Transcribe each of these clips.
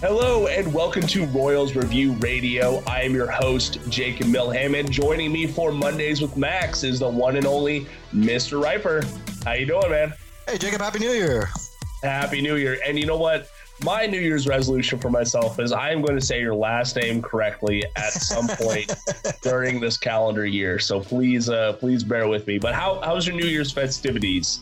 Hello and welcome to Royals Review Radio. I am your host, Jacob Milham, and joining me for Mondays with Max is the one and only Mr. Riper. How you doing, man? Hey, Jacob, Happy New Year. Happy New Year. And you know what? My New Year's resolution for myself is I am going to say your last name correctly at some point during this calendar year. So please, uh, please bear with me. But how, how's your New Year's festivities?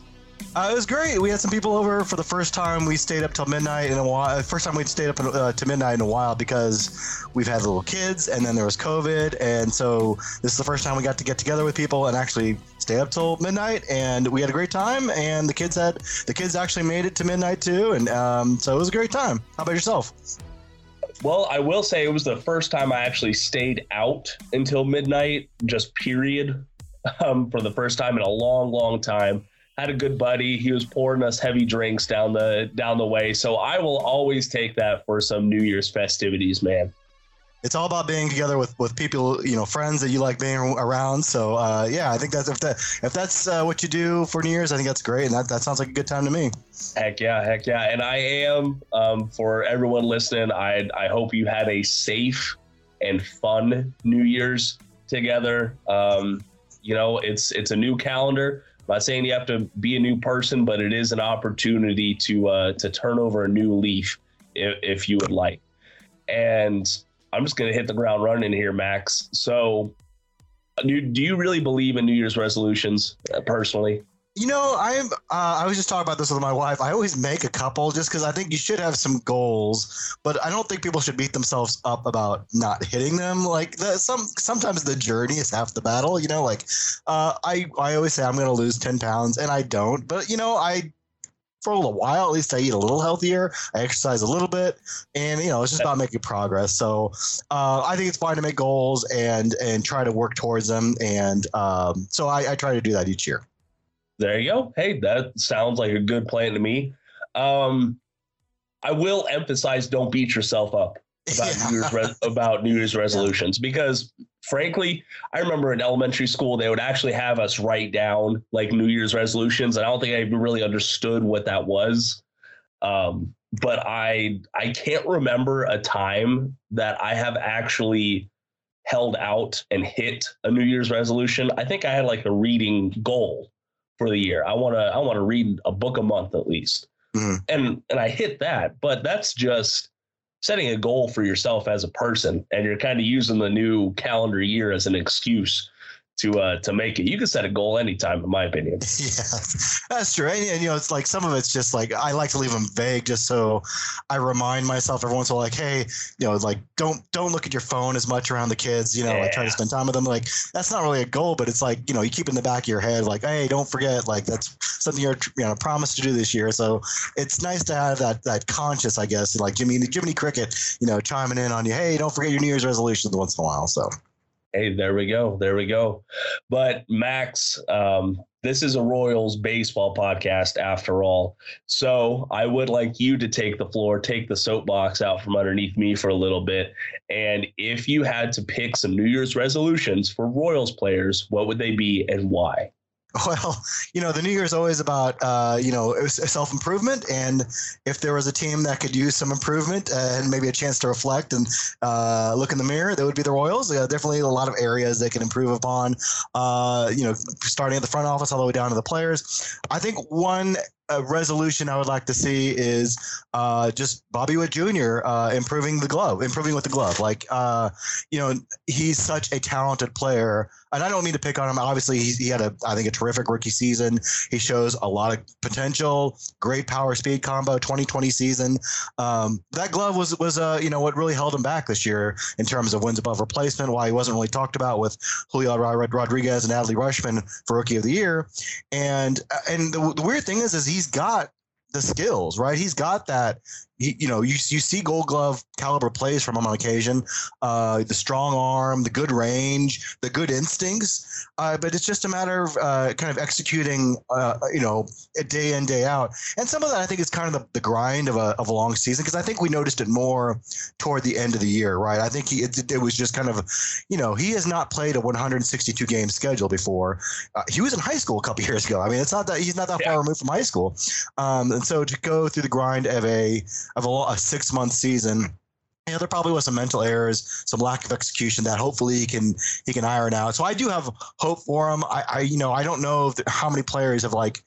Uh, it was great. We had some people over for the first time. We stayed up till midnight in a while. First time we'd stayed up uh, to midnight in a while because we've had little kids, and then there was COVID, and so this is the first time we got to get together with people and actually stay up till midnight. And we had a great time. And the kids had the kids actually made it to midnight too, and um, so it was a great time. How about yourself? Well, I will say it was the first time I actually stayed out until midnight, just period, um, for the first time in a long, long time had a good buddy. He was pouring us heavy drinks down the down the way. So I will always take that for some New Year's festivities, man. It's all about being together with, with people, you know, friends that you like being around. So uh, yeah, I think that's if that if that's uh, what you do for New Year's, I think that's great, and that, that sounds like a good time to me. Heck yeah, heck yeah, and I am um, for everyone listening. I I hope you had a safe and fun New Year's together. Um, you know, it's it's a new calendar not saying you have to be a new person, but it is an opportunity to uh, to turn over a new leaf if, if you would like. And I'm just going to hit the ground running here, Max. So, do, do you really believe in New Year's resolutions uh, personally? You know, I'm. Uh, I was just talking about this with my wife. I always make a couple just because I think you should have some goals, but I don't think people should beat themselves up about not hitting them. Like the, some sometimes the journey is half the battle. You know, like uh, I I always say I'm going to lose ten pounds, and I don't. But you know, I for a little while at least I eat a little healthier. I exercise a little bit, and you know, it's just about making progress. So uh, I think it's fine to make goals and and try to work towards them. And um, so I, I try to do that each year. There you go. Hey, that sounds like a good plan to me. Um, I will emphasize: don't beat yourself up about yeah. New Year's re- about New Year's resolutions yeah. because, frankly, I remember in elementary school they would actually have us write down like New Year's resolutions. and I don't think I even really understood what that was. Um, but I I can't remember a time that I have actually held out and hit a New Year's resolution. I think I had like a reading goal for the year. I want to I want to read a book a month at least. Mm-hmm. And and I hit that, but that's just setting a goal for yourself as a person and you're kind of using the new calendar year as an excuse to uh to make it. You can set a goal anytime, in my opinion. Yeah, that's true. And, and, you know, it's like some of it's just like I like to leave them vague, just so I remind myself every once in a while, like, hey, you know, like don't don't look at your phone as much around the kids. You know, yeah. like try to spend time with them. Like that's not really a goal, but it's like you know, you keep in the back of your head, like, hey, don't forget, like that's something you're you know promised to do this year. So it's nice to have that that conscious, I guess, like Jimmy Jiminy Cricket, you know, chiming in on you. Hey, don't forget your New Year's resolutions once in a while. So Hey, there we go. There we go. But Max, um, this is a Royals baseball podcast after all. So I would like you to take the floor, take the soapbox out from underneath me for a little bit. And if you had to pick some New Year's resolutions for Royals players, what would they be and why? Well, you know, the New Year is always about, uh, you know, self improvement. And if there was a team that could use some improvement and maybe a chance to reflect and uh, look in the mirror, that would be the Royals. Uh, definitely a lot of areas they can improve upon, uh, you know, starting at the front office all the way down to the players. I think one a resolution I would like to see is uh, just Bobby Witt Jr. Uh, improving the glove, improving with the glove. Like, uh, you know, he's such a talented player, and I don't mean to pick on him. Obviously, he, he had a, I think, a terrific rookie season. He shows a lot of potential, great power speed combo, 2020 season. Um, that glove was was uh, you know what really held him back this year in terms of wins above replacement. Why he wasn't really talked about with Julio Rodriguez and Adley Rutschman for Rookie of the Year, and uh, and the, the weird thing is, is he's got the skills, right? He's got that you, you know, you, you see Gold Glove caliber plays from him on occasion. Uh, the strong arm, the good range, the good instincts. Uh, but it's just a matter of uh, kind of executing, uh, you know, day in day out. And some of that I think is kind of the, the grind of a of a long season because I think we noticed it more toward the end of the year, right? I think he it, it was just kind of, you know, he has not played a 162 game schedule before. Uh, he was in high school a couple years ago. I mean, it's not that he's not that yeah. far removed from high school, um, and so to go through the grind of a of a, a six month season you know, there probably was some mental errors, some lack of execution that hopefully he can he can iron out. So I do have hope for him. I, I you know I don't know how many players have like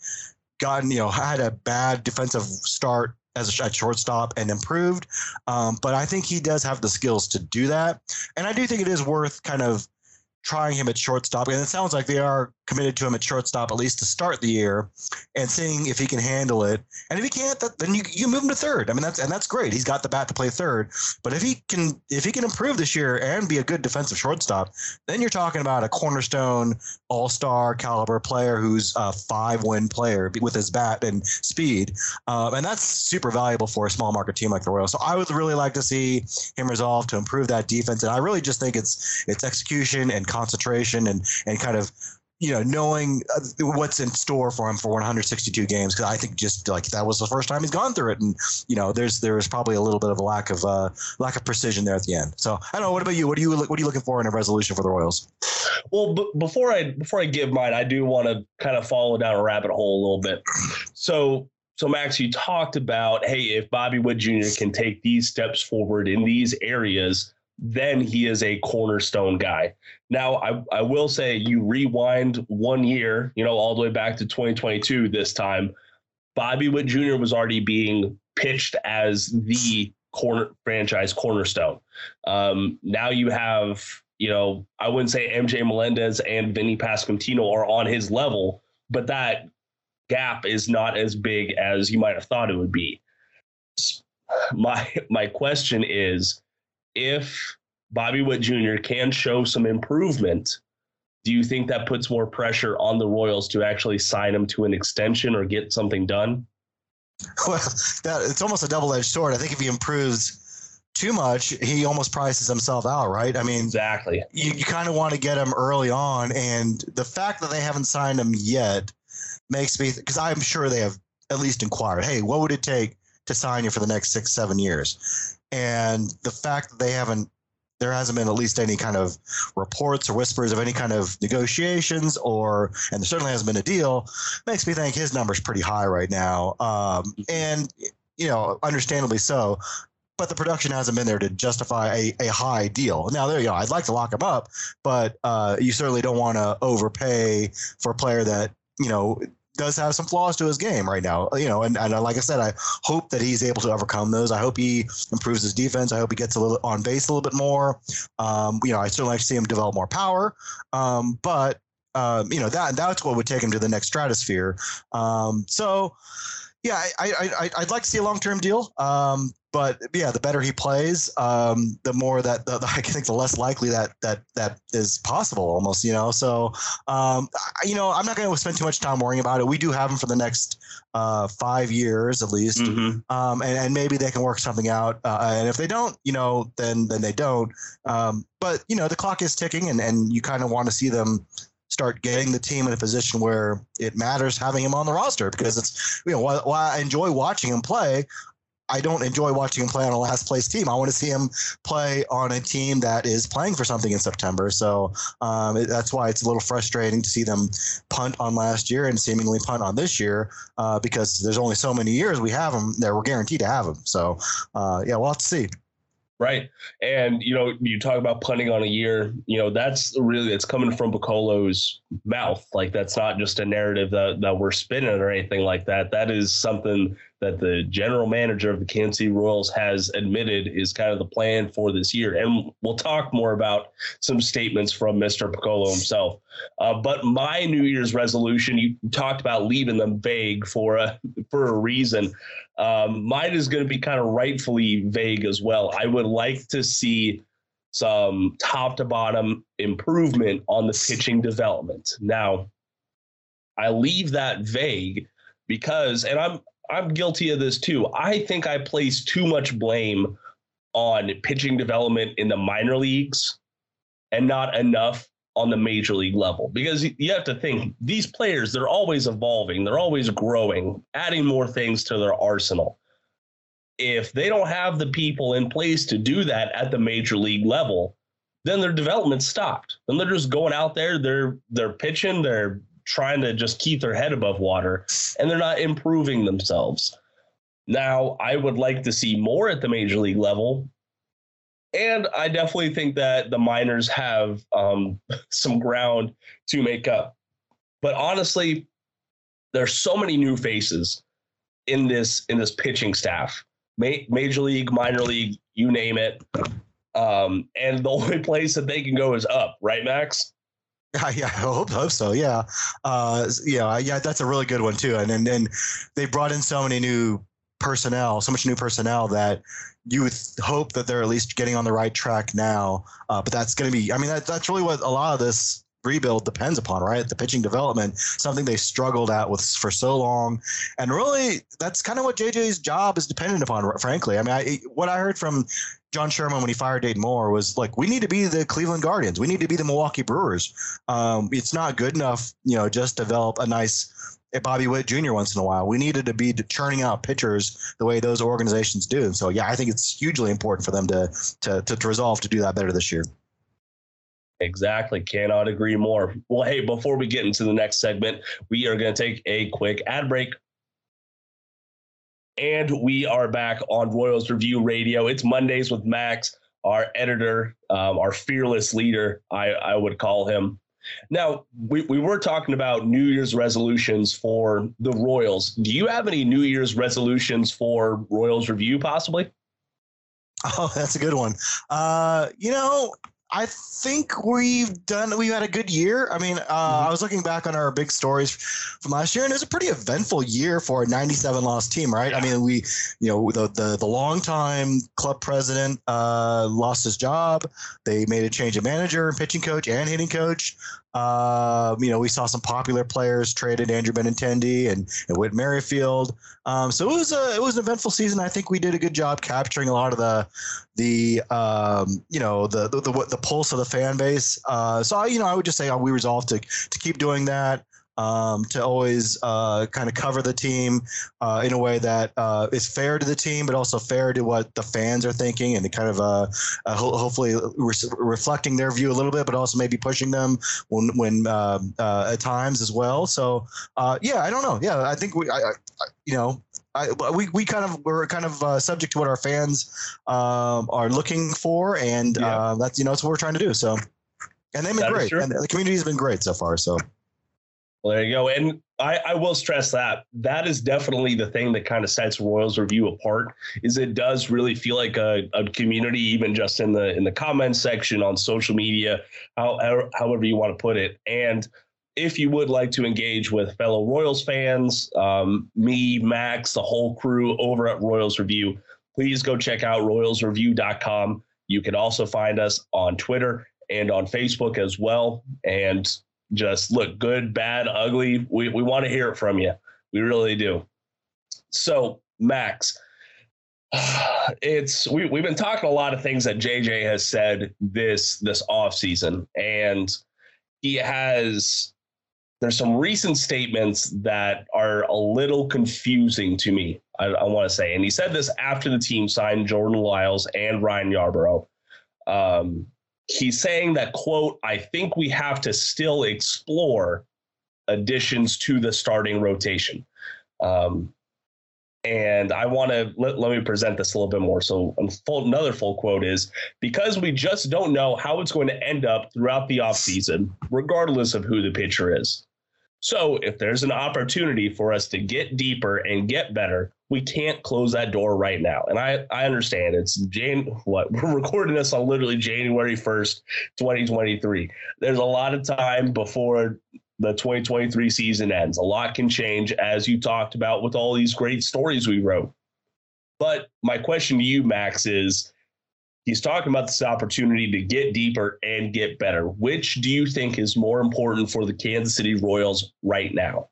gotten you know had a bad defensive start as a, shortstop and improved, um, but I think he does have the skills to do that, and I do think it is worth kind of trying him at shortstop. And it sounds like they are committed to him at shortstop at least to start the year, and seeing if he can handle it. And if he can't, that, then you you move him to third. I mean that's and that's great. He's got the bat to play third. But if he can if he can improve this year and be a good defensive shortstop, then you're talking about a cornerstone All Star caliber player who's a five win player with his bat and speed, um, and that's super valuable for a small market team like the Royals. So I would really like to see him resolve to improve that defense, and I really just think it's it's execution and concentration and and kind of you know, knowing uh, what's in store for him for 162 games, because I think just like that was the first time he's gone through it, and you know, there's there's probably a little bit of a lack of uh, lack of precision there at the end. So I don't know. What about you? What are you what are you looking for in a resolution for the Royals? Well, b- before I before I give mine, I do want to kind of follow down a rabbit hole a little bit. So so Max, you talked about hey, if Bobby Witt Jr. can take these steps forward in these areas then he is a cornerstone guy. Now, I, I will say you rewind one year, you know, all the way back to 2022 this time, Bobby Witt Jr. was already being pitched as the corner franchise cornerstone. Um, now you have, you know, I wouldn't say MJ Melendez and Vinny Pasquantino are on his level, but that gap is not as big as you might have thought it would be. My my question is if Bobby Witt Jr. can show some improvement, do you think that puts more pressure on the Royals to actually sign him to an extension or get something done? Well, that it's almost a double-edged sword. I think if he improves too much, he almost prices himself out, right? I mean, exactly. You, you kind of want to get him early on, and the fact that they haven't signed him yet makes me because I'm sure they have at least inquired, hey, what would it take to sign you for the next six, seven years? And the fact that they haven't, there hasn't been at least any kind of reports or whispers of any kind of negotiations, or and there certainly hasn't been a deal, makes me think his number's pretty high right now. Um, mm-hmm. and you know, understandably so. But the production hasn't been there to justify a, a high deal. Now, there you go. I'd like to lock him up, but uh, you certainly don't want to overpay for a player that you know does have some flaws to his game right now. You know, and, and like I said, I hope that he's able to overcome those. I hope he improves his defense. I hope he gets a little on base a little bit more. Um, you know, I certainly like to see him develop more power. Um, but um, you know that that's what would take him to the next stratosphere. Um, so yeah, I, I, I would like to see a long term deal. Um, but yeah, the better he plays, um, the more that the, I think the less likely that that that is possible, almost. You know, so um, you know, I'm not going to spend too much time worrying about it. We do have him for the next uh, five years at least, mm-hmm. um, and, and maybe they can work something out. Uh, and if they don't, you know, then then they don't. Um, but you know, the clock is ticking, and and you kind of want to see them start getting the team in a position where it matters having him on the roster because it's you know while, while I enjoy watching him play, I don't enjoy watching him play on a last place team. I want to see him play on a team that is playing for something in September. So um, it, that's why it's a little frustrating to see them punt on last year and seemingly punt on this year uh, because there's only so many years we have him that we're guaranteed to have him. So uh, yeah, we'll have to see. Right. And, you know, you talk about punting on a year, you know, that's really, it's coming from Picollo's mouth. Like, that's not just a narrative that, that we're spinning or anything like that. That is something that the general manager of the Kansas City Royals has admitted is kind of the plan for this year. And we'll talk more about some statements from Mr. Picollo himself. Uh, but my New Year's resolution, you talked about leaving them vague for a for a reason. Um, mine is going to be kind of rightfully vague as well. I would like to see some top to bottom improvement on the pitching development. Now, I leave that vague because, and I'm I'm guilty of this too. I think I place too much blame on pitching development in the minor leagues and not enough on the major league level because you have to think these players they're always evolving they're always growing adding more things to their arsenal if they don't have the people in place to do that at the major league level then their development stopped then they're just going out there they're they're pitching they're trying to just keep their head above water and they're not improving themselves. Now, I would like to see more at the major league level. And I definitely think that the minors have um, some ground to make up. But honestly, there's so many new faces in this in this pitching staff. Ma- major league, minor league, you name it. Um, and the only place that they can go is up, right, Max? Yeah, I hope, hope so. Yeah, uh, yeah, yeah. That's a really good one too. And and and they brought in so many new personnel, so much new personnel that you would hope that they're at least getting on the right track now. Uh, but that's going to be, I mean, that, that's really what a lot of this rebuild depends upon, right? The pitching development, something they struggled at with for so long, and really that's kind of what JJ's job is dependent upon. Frankly, I mean, I, what I heard from John Sherman when he fired Dayton Moore was like, we need to be the Cleveland Guardians, we need to be the Milwaukee Brewers. Um, it's not good enough, you know, just develop a nice Bobby Witt Jr. once in a while. We needed to be churning out pitchers the way those organizations do. So, yeah, I think it's hugely important for them to to to, to resolve to do that better this year. Exactly. Cannot agree more. Well, hey, before we get into the next segment, we are going to take a quick ad break. And we are back on Royals Review Radio. It's Mondays with Max, our editor, um, our fearless leader, I, I would call him. Now, we, we were talking about New Year's resolutions for the Royals. Do you have any New Year's resolutions for Royals Review, possibly? Oh, that's a good one. Uh, you know, I think we've done. We've had a good year. I mean, uh, mm-hmm. I was looking back on our big stories from last year, and it was a pretty eventful year for a 97 loss team, right? Yeah. I mean, we, you know, the the, the longtime club president uh, lost his job. They made a change of manager, pitching coach, and hitting coach. Uh, you know, we saw some popular players traded Andrew Benintendi and, and Whit Merrifield. Um, so it was a it was an eventful season. I think we did a good job capturing a lot of the the um, you know the, the the the, pulse of the fan base. Uh, so I, you know I would just say we resolved to to keep doing that um, to always uh, kind of cover the team uh, in a way that uh, is fair to the team, but also fair to what the fans are thinking, and kind of uh, uh, ho- hopefully re- reflecting their view a little bit, but also maybe pushing them when when um, uh, at times as well. So yeah, I don't know. Yeah, I think we, I, I, you know, I, we, we kind of we're kind of uh, subject to what our fans um, are looking for, and yeah. uh, that's you know that's what we're trying to do. So, and they've been that great, and the community has been great so far. So, well, there you go. And I, I will stress that that is definitely the thing that kind of sets Royals Review apart. Is it does really feel like a, a community, even just in the in the comments section on social media, how, however you want to put it. And if you would like to engage with fellow Royals fans, um, me, Max, the whole crew over at Royals Review, please go check out royalsreview.com. You can also find us on Twitter and on Facebook as well. And just look good, bad, ugly. We, we want to hear it from you. We really do. So, Max, it's we, we've been talking a lot of things that JJ has said this this off season, and he has there's some recent statements that are a little confusing to me. I, I want to say, and he said this after the team signed Jordan Lyles and Ryan Yarbrough. Um, he's saying that quote i think we have to still explore additions to the starting rotation. Um, and i want to let, let me present this a little bit more. So full, another full quote is because we just don't know how it's going to end up throughout the offseason regardless of who the pitcher is. So if there's an opportunity for us to get deeper and get better, we can't close that door right now. And I, I understand it's Jane what we're recording this on literally January 1st, 2023. There's a lot of time before the 2023 season ends. A lot can change as you talked about with all these great stories we wrote. But my question to you, Max, is he's talking about this opportunity to get deeper and get better. Which do you think is more important for the Kansas City Royals right now?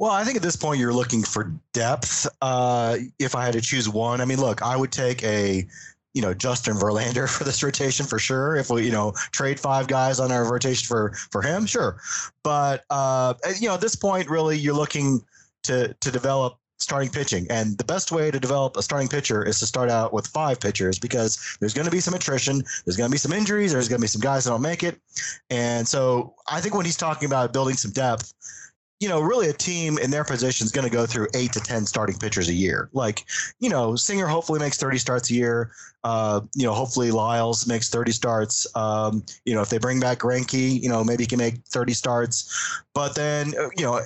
Well, I think at this point you're looking for depth. Uh, if I had to choose one, I mean, look, I would take a, you know, Justin Verlander for this rotation for sure. If we, you know, trade five guys on our rotation for for him, sure. But uh, you know, at this point, really, you're looking to to develop starting pitching. And the best way to develop a starting pitcher is to start out with five pitchers because there's going to be some attrition, there's going to be some injuries, there's going to be some guys that don't make it. And so I think when he's talking about building some depth, you know, really a team in their position is going to go through eight to 10 starting pitchers a year. Like, you know, Singer hopefully makes 30 starts a year. Uh, you know, hopefully Lyles makes 30 starts. Um, you know, if they bring back Greinke, you know, maybe he can make 30 starts. But then, uh, you know,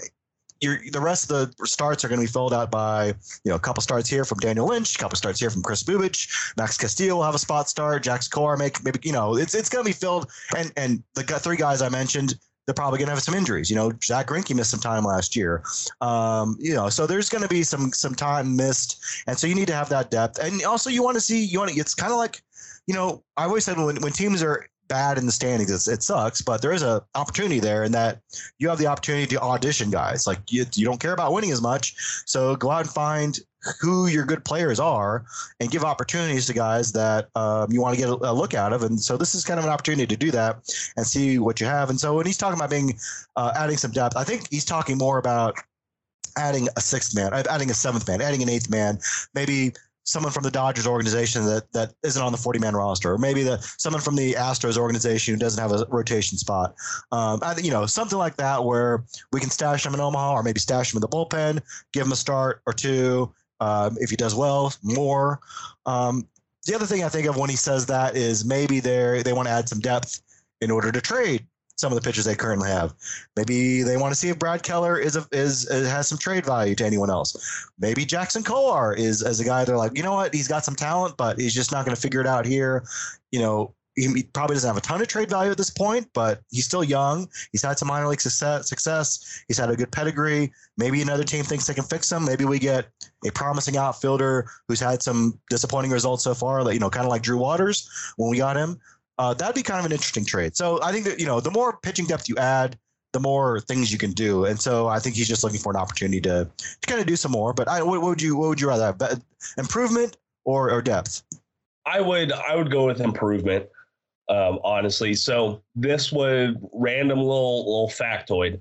the rest of the starts are going to be filled out by you know a couple starts here from Daniel Lynch, a couple starts here from Chris Bubic, Max Castillo will have a spot start, Jax Kowar make maybe you know it's it's going to be filled, and and the three guys I mentioned they're probably going to have some injuries. You know, Zack Greinke missed some time last year. Um, you know, so there's going to be some some time missed, and so you need to have that depth. And also, you want to see you want to. It's kind of like, you know, I always said when when teams are bad in the standings, it sucks, but there is a opportunity there in that you have the opportunity to audition guys. Like you, you don't care about winning as much, so go out and find who your good players are and give opportunities to guys that um, you want to get a, a, look out of. And so this is kind of an opportunity to do that and see what you have. And so when he's talking about being uh, adding some depth, I think he's talking more about adding a sixth man, adding a seventh man, adding an eighth man, maybe someone from the Dodgers organization that that isn't on the 40 man roster, or maybe the someone from the Astros organization who doesn't have a rotation spot. Um, I, you know, something like that where we can stash him in Omaha, or maybe stash him in the bullpen, give him a start or two, um, if he does well, more. Um, the other thing I think of when he says that is maybe they they want to add some depth in order to trade some of the pitchers they currently have. Maybe they want to see if Brad Keller is a, is, is has some trade value to anyone else. Maybe Jackson Kowar is as a guy they're like, you know what, he's got some talent, but he's just not going to figure it out here. You know, he, probably doesn't have a ton of trade value at this point, but he's still young. He's had some minor league success. success. He's had a good pedigree. Maybe another team thinks they can fix him. Maybe we get a promising outfielder who's had some disappointing results so far, like you know, kind of like Drew Waters when we got him. Uh, that'd be kind of an interesting trade. So I think that you know, the more pitching depth you add, the more things you can do. And so I think he's just looking for an opportunity to, to kind of do some more. But I, what, what would you what would you rather have? Improvement or, or depth? I would I would go with improvement um, honestly. So this was random little little factoid.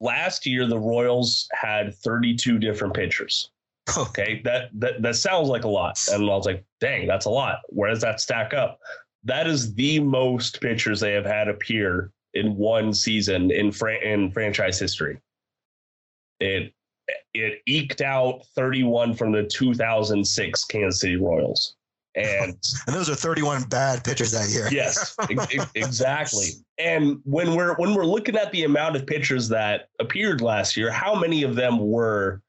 Last year, the Royals had 32 different pitchers. Okay, that that that sounds like a lot, and I was like, "Dang, that's a lot." Where does that stack up? That is the most pitchers they have had appear in one season in fran- in franchise history. It it eked out 31 from the 2006 Kansas City Royals. And and those are 31 bad pitchers that year. yes, exactly. And when we're when we're looking at the amount of pitchers that appeared last year, how many of them were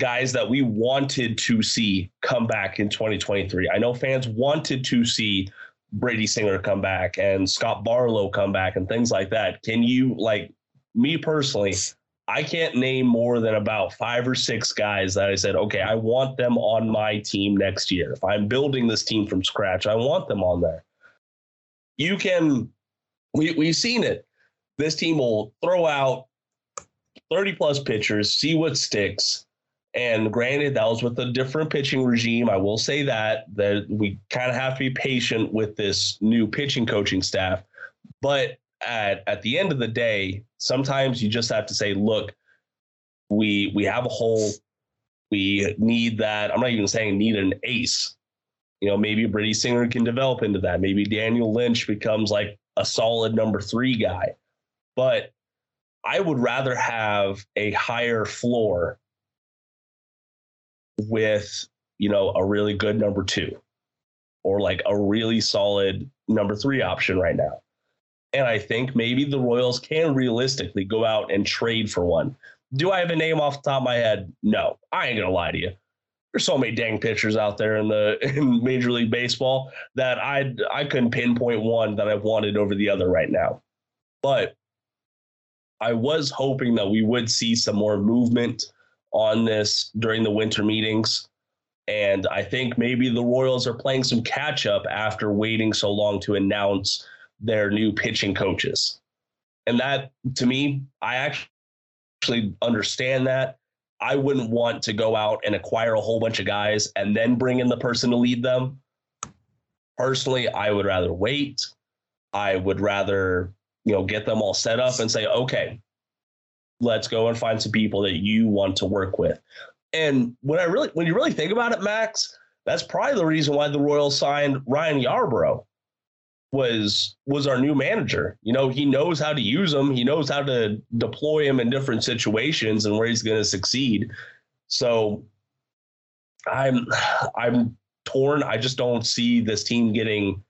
guys that we wanted to see come back in 2023? I know fans wanted to see Brady Singer come back and Scott Barlow come back and things like that. Can you like me personally? I can't name more than about five or six guys that I said, okay, I want them on my team next year. If I'm building this team from scratch, I want them on there. You can, we, we've seen it. This team will throw out 30 plus pitchers, see what sticks. And granted, that was with a different pitching regime. I will say that that we kind of have to be patient with this new pitching coaching staff. But at at the end of the day, sometimes you just have to say, look, we we have a hole. We need that. I'm not even saying need an ace. You know, maybe Brady Singer can develop into that. Maybe Daniel Lynch becomes like a solid number three guy. But I would rather have a higher floor with, you know, a really good number two or like a really solid number three option right now. And I think maybe the Royals can realistically go out and trade for one. Do I have a name off the top of my head? No, I ain't gonna lie to you. There's so many dang pitchers out there in the in Major League Baseball that I I couldn't pinpoint one that I wanted over the other right now. But I was hoping that we would see some more movement on this during the winter meetings. And I think maybe the Royals are playing some catch up after waiting so long to announce their new pitching coaches. And that, to me, I actually understand that. I wouldn't want to go out and acquire a whole bunch of guys and then bring in the person to lead them. Personally, I would rather wait. I would rather, you know, get them all set up and say, okay, let's go and find some people that you want to work with. And when I really, when you really think about it, Max, that's probably the reason why the Royals signed Ryan Yarbrough was was our new manager. You know, he knows how to use them. He knows how to deploy him in different situations and where he's going to succeed. So I'm I'm torn. I just don't see this team getting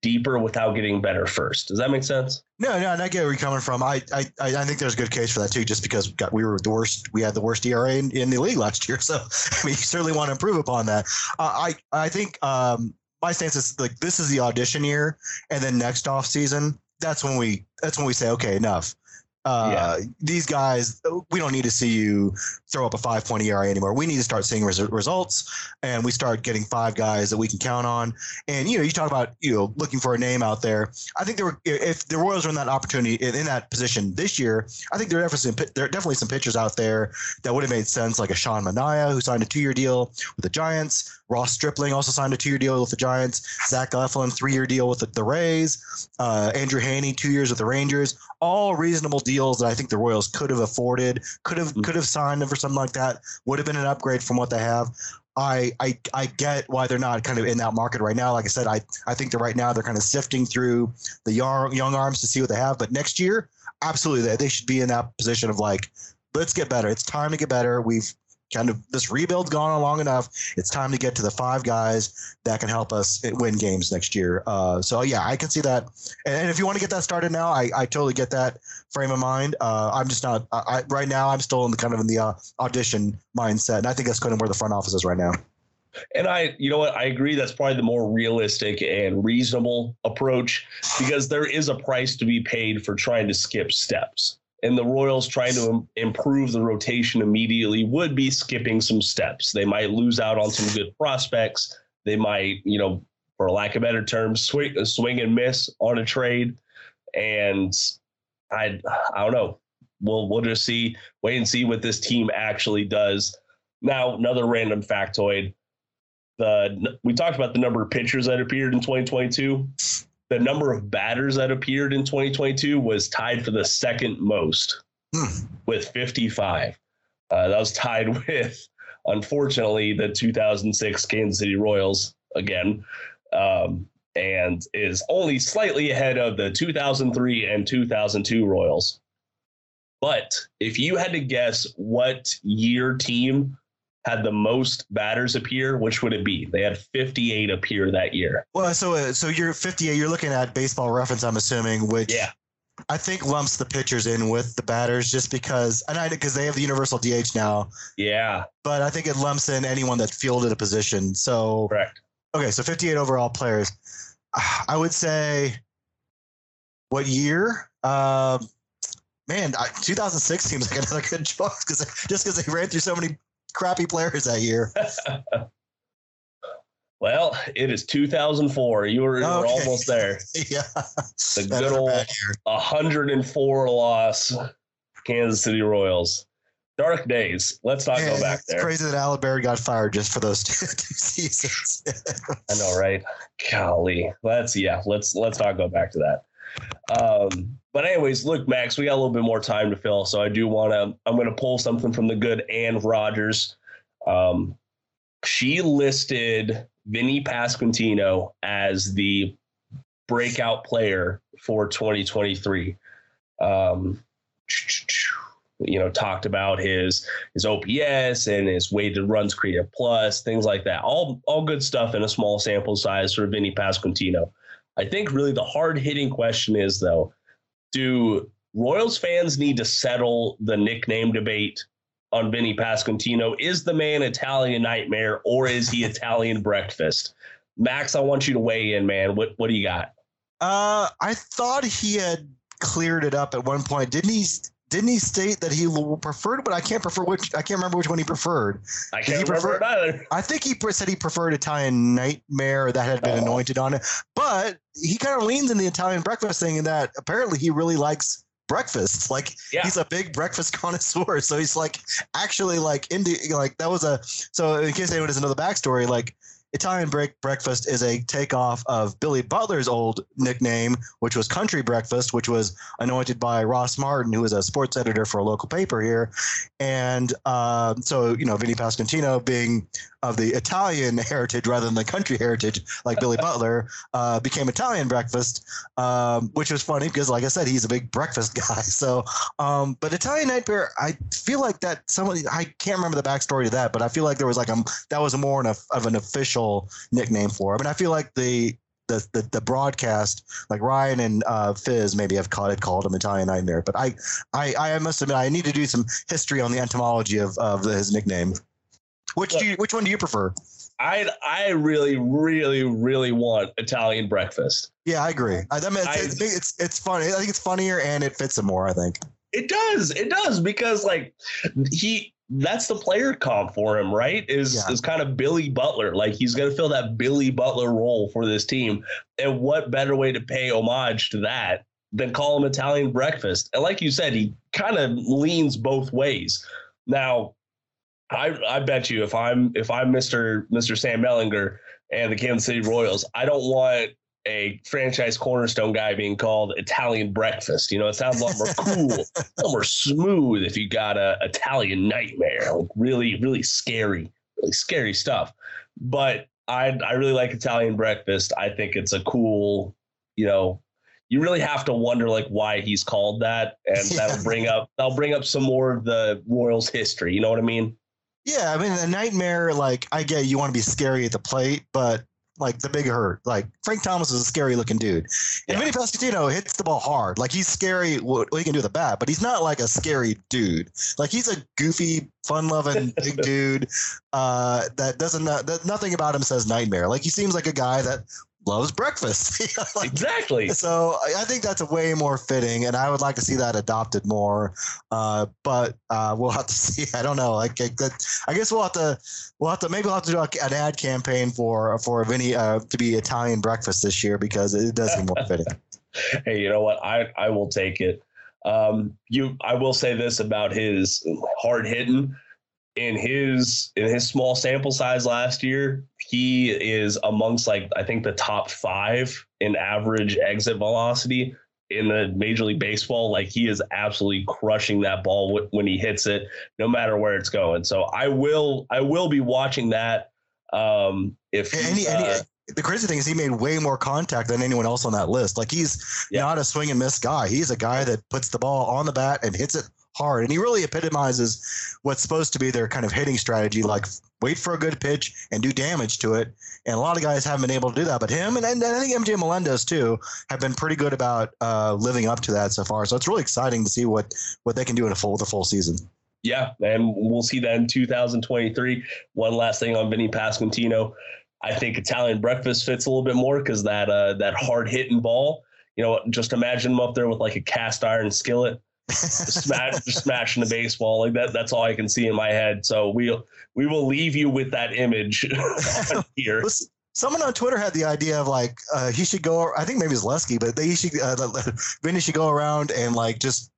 deeper without getting better first. Does that make sense? No, no, and I get where you're coming from. I, I, I think there's a good case for that too, just because we, we were the worst. We had the worst ERA in, in, the league last year, so I mean, you certainly want to improve upon that. Uh, I, I think um, my stance is like this is the audition year, and then next off season, that's when we, that's when we say, okay, enough. Uh, yeah. These guys, we don't need to see you throw up a five point ERA anymore. We need to start seeing res- results, and we start getting five guys that we can count on. And you know, you talk about you know looking for a name out there. I think there were if the Royals are in that opportunity in, in that position this year, I think there are definitely some, there are definitely some pitchers out there that would have made sense, like a Sean Manaea who signed a two year deal with the Giants. Ross Stripling also signed a two-year deal with the Giants. Zach Eflin, three-year deal with the, the Rays. Uh, Andrew Heaney, two years with the Rangers. All reasonable deals that I think the Royals could have afforded, could have could have signed for something like that. Would have been an upgrade from what they have. I, I I get why they're not kind of in that market right now. Like I said, I I think that right now they're kind of sifting through the young young arms to see what they have. But next year, absolutely, they, they should be in that position of like, let's get better. It's time to get better. We've kind of this rebuild's gone on long enough. It's time to get to the five guys that can help us win games next year. Uh, so yeah, I can see that. And if you want to get that started now, I, I totally get that frame of mind. Uh, I'm just not I, right now. I'm still in the kind of in the uh, audition mindset, and I think that's kind of where the front office is right now. And I, you know what, I agree. That's probably the more realistic and reasonable approach because there is a price to be paid for trying to skip steps and the Royals trying to improve the rotation immediately would be skipping some steps. They might lose out on some good prospects. They might, you know, for lack of better terms, swing, swing and miss on a trade. And I, I don't know. We'll we'll just see, wait and see what this team actually does. Now, another random factoid: the we talked about the number of pitchers that appeared in 2022 the number of batters that appeared in 2022 was tied for the second most hmm. with 55. Uh, that was tied with, unfortunately, the 2006 Kansas City Royals again, um, and is only slightly ahead of the 2003 and 2002 Royals. But if you had to guess what year team had the most batters appear, which would it be? They had 58 appear that year. Well, so uh, so you're 58. You're looking at Baseball Reference, I'm assuming, which yeah. I think lumps the pitchers in with the batters just because, and I because they have the universal DH now. Yeah. But I think it lumps in anyone that fielded a position. So correct. Okay, so 58 overall players. I would say, what year? Uh, man, 2006 seems like another good choice because just because they ran through so many crappy players that year. well, it is 2004. You were, you were almost there. yeah. The good old 104 loss Kansas City Royals. Dark days. Let's not go back there. It's crazy that Allard Baird got fired just for those two, two seasons. I know, right? Golly. Let's yeah, let's let's not go back to that. Um, but anyways, look, Max, we got a little bit more time to fill, so I do want to. I'm going to pull something from the good Anne Rogers. Um, she listed Vinny Pasquantino as the breakout player for 2023. Um, you know, talked about his his OPS and his weighted runs created plus, things like that. All all good stuff in a small sample size for Vinny Pasquantino. I think really the hard hitting question is though, do Royals fans need to settle the nickname debate on Vinny Pasquantino? Is the man Italian nightmare or is he Italian breakfast? Max, I want you to weigh in, man. What what do you got? Uh, I thought he had cleared it up at one point. Didn't he? Didn't he state that he preferred? But I can't prefer which. I can't remember which one he preferred. I can't remember it either. I think he said he preferred Italian Nightmare that had been oh. anointed on it. But he kind of leans in the Italian breakfast thing in that apparently he really likes breakfast. Like yeah. he's a big breakfast connoisseur. So he's like actually like into like that was a so in case anyone doesn't know the backstory, like Italian break breakfast is a takeoff of Billy Butler's old nickname, which was Country Breakfast, which was anointed by Ross Martin, who was a sports editor for a local paper here. And uh, so, you know, Vinny Pasquantino being of the Italian heritage rather than the country heritage, like Billy Butler, uh, became Italian breakfast, um, which was funny because, like I said, he's a big breakfast guy. So, um, but Italian Nightmare, I feel like that somebody I can't remember the backstory to that, but I feel like there was like a that was more of, of an official nickname for him. And I feel like the the, the, the broadcast, like Ryan and uh, Fizz maybe have called it called him Italian Nightmare, but I, I I must admit I need to do some history on the etymology of, of his nickname. Which do you, which one do you prefer? I I really really really want Italian breakfast. Yeah, I agree. I, I mean, it's, I, it's, it's it's funny. I think it's funnier and it fits him more. I think it does. It does because like he that's the player comp for him, right? Is yeah. is kind of Billy Butler. Like he's gonna fill that Billy Butler role for this team. And what better way to pay homage to that than call him Italian breakfast? And like you said, he kind of leans both ways. Now, I I bet you if I'm if I'm Mr. Mr. Sam Mellinger and the Kansas City Royals, I don't want a franchise cornerstone guy being called Italian breakfast. You know, it sounds a lot more cool, a lot more smooth if you got a Italian nightmare, like really, really scary, really scary stuff. But I I really like Italian breakfast. I think it's a cool, you know, you really have to wonder like why he's called that, and that'll bring up that'll bring up some more of the Royals history. You know what I mean? Yeah, I mean, a nightmare. Like, I get you want to be scary at the plate, but like the big hurt. Like Frank Thomas is a scary looking dude. And yeah. Vinny Pasquantino hits the ball hard. Like he's scary what he can do with the bat, but he's not like a scary dude. Like he's a goofy, fun loving big dude uh, that doesn't that nothing about him says nightmare. Like he seems like a guy that loves breakfast. like, exactly. So I think that's a way more fitting, and I would like to see that adopted more. Uh, but uh, we'll have to see. I don't know. Like, I guess we'll have to we'll have to maybe we'll have to do an ad campaign for for Vinny uh, to be Italian breakfast this year because it does seem more fitting. hey, you know what? I I will take it. Um, you, I will say this about his hard hitting in his in his small sample size last year, he is amongst like I think the top five in average exit velocity in the Major League Baseball. Like he is absolutely crushing that ball when he hits it, no matter where it's going. So I will I will be watching that. Um, if any, uh, any, the crazy thing is he made way more contact than anyone else on that list. Like he's yeah. not a swing and miss guy. He's a guy that puts the ball on the bat and hits it hard. And he really epitomizes what's supposed to be their kind of hitting strategy, like wait for a good pitch and do damage to it. And a lot of guys haven't been able to do that, but him and, and I think MJ Melendez too have been pretty good about uh, living up to that so far. So it's really exciting to see what what they can do in a full the full season. Yeah, and we'll see that in 2023. One last thing on Vinny Pasquantino. I think Italian breakfast fits a little bit more because that uh, that hard hitting ball. You know, just imagine him up there with like a cast iron skillet smash, smashing the baseball like that. That's all I can see in my head. So we we will leave you with that image here. Someone on Twitter had the idea of like uh, he should go. I think maybe it's Lesky, but they should uh, Vinny should go around and like just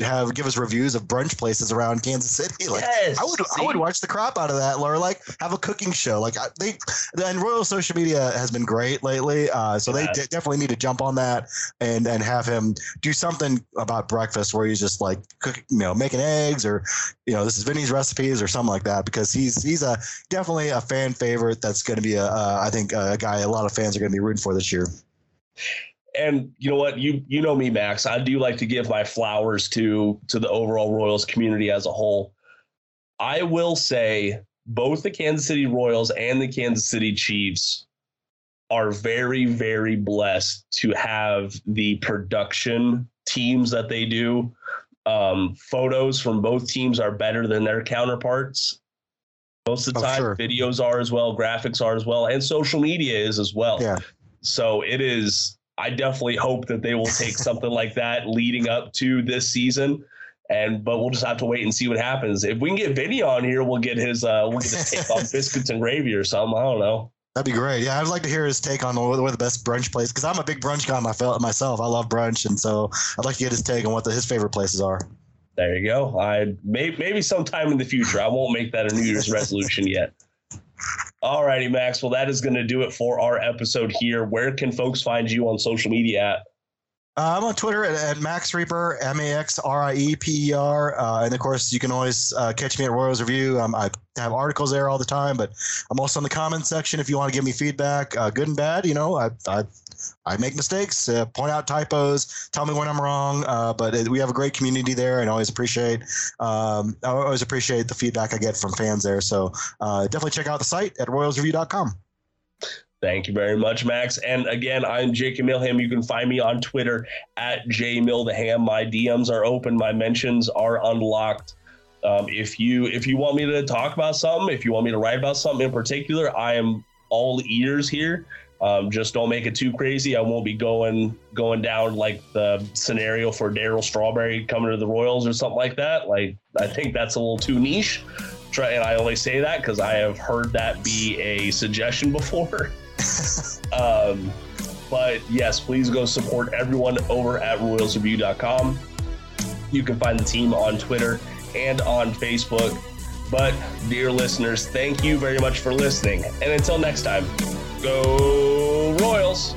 have give us reviews of brunch places around Kansas City. Like yes, I would see? I would watch the crap out of that, or like have a cooking show. Like they and Royal social media has been great lately, uh, so they d- definitely need to jump on that and and have him do something about breakfast where he's just like cooking, you know, making eggs or you know this is Vinny's recipes or something like that because he's he's a definitely a fan favorite. That's going to be a uh, I think a guy a lot of fans are going to be rooting for this year and you know what? You you know me max. I do like to give my flowers to to the overall royals community as a whole. I will say both the kansas city royals and the kansas city chiefs are very very blessed to have the production teams that they do. Um, photos from both teams are better than their counterparts. Most of the oh, time sure. videos are as well graphics are as well and social media is as well. Yeah. So it is I definitely hope that they will take something like that leading up to this season. And but we'll just have to wait and see what happens. If we can get Vinny on here, we'll get his uh we'll get his take on biscuits and gravy or something. I don't know. That'd be great. Yeah, I'd like to hear his take on where the best brunch place because I'm a big brunch guy myself. I love brunch, and so I'd like to get his take on what the, his favorite places are. There you go. I may, maybe sometime in the future. I won't make that a New Year's resolution yet. All righty, Max. Well, that is going to do it for our episode here. Where can folks find you on social media at? Uh, I'm on Twitter at, at Max Rieper, M A X R I E P E R. Uh, and of course, you can always uh, catch me at Royals Review. Um, I have articles there all the time, but I'm also in the comments section if you want to give me feedback, uh, good and bad. You know, I, I, I make mistakes, uh, point out typos, tell me when I'm wrong. Uh, but it, we have a great community there, and always appreciate um, I always appreciate the feedback I get from fans there. So definitely check out the site at royalsreview.com. Thank you very much, Max. And again, I'm Jacob Milham. You can find me on Twitter at jmiltheham. My DMs are open. My mentions are unlocked. Um, if you if you want me to talk about something, if you want me to write about something in particular, I am all ears here. Um, just don't make it too crazy. I won't be going going down like the scenario for Darryl Strawberry coming to the Royals or something like that. Like I think that's a little too niche. Try, and I only say that because I have heard that be a suggestion before. um, but yes, please go support everyone over at RoyalsReview.com. You can find the team on Twitter and on Facebook. But, dear listeners, thank you very much for listening. And until next time, go Royals!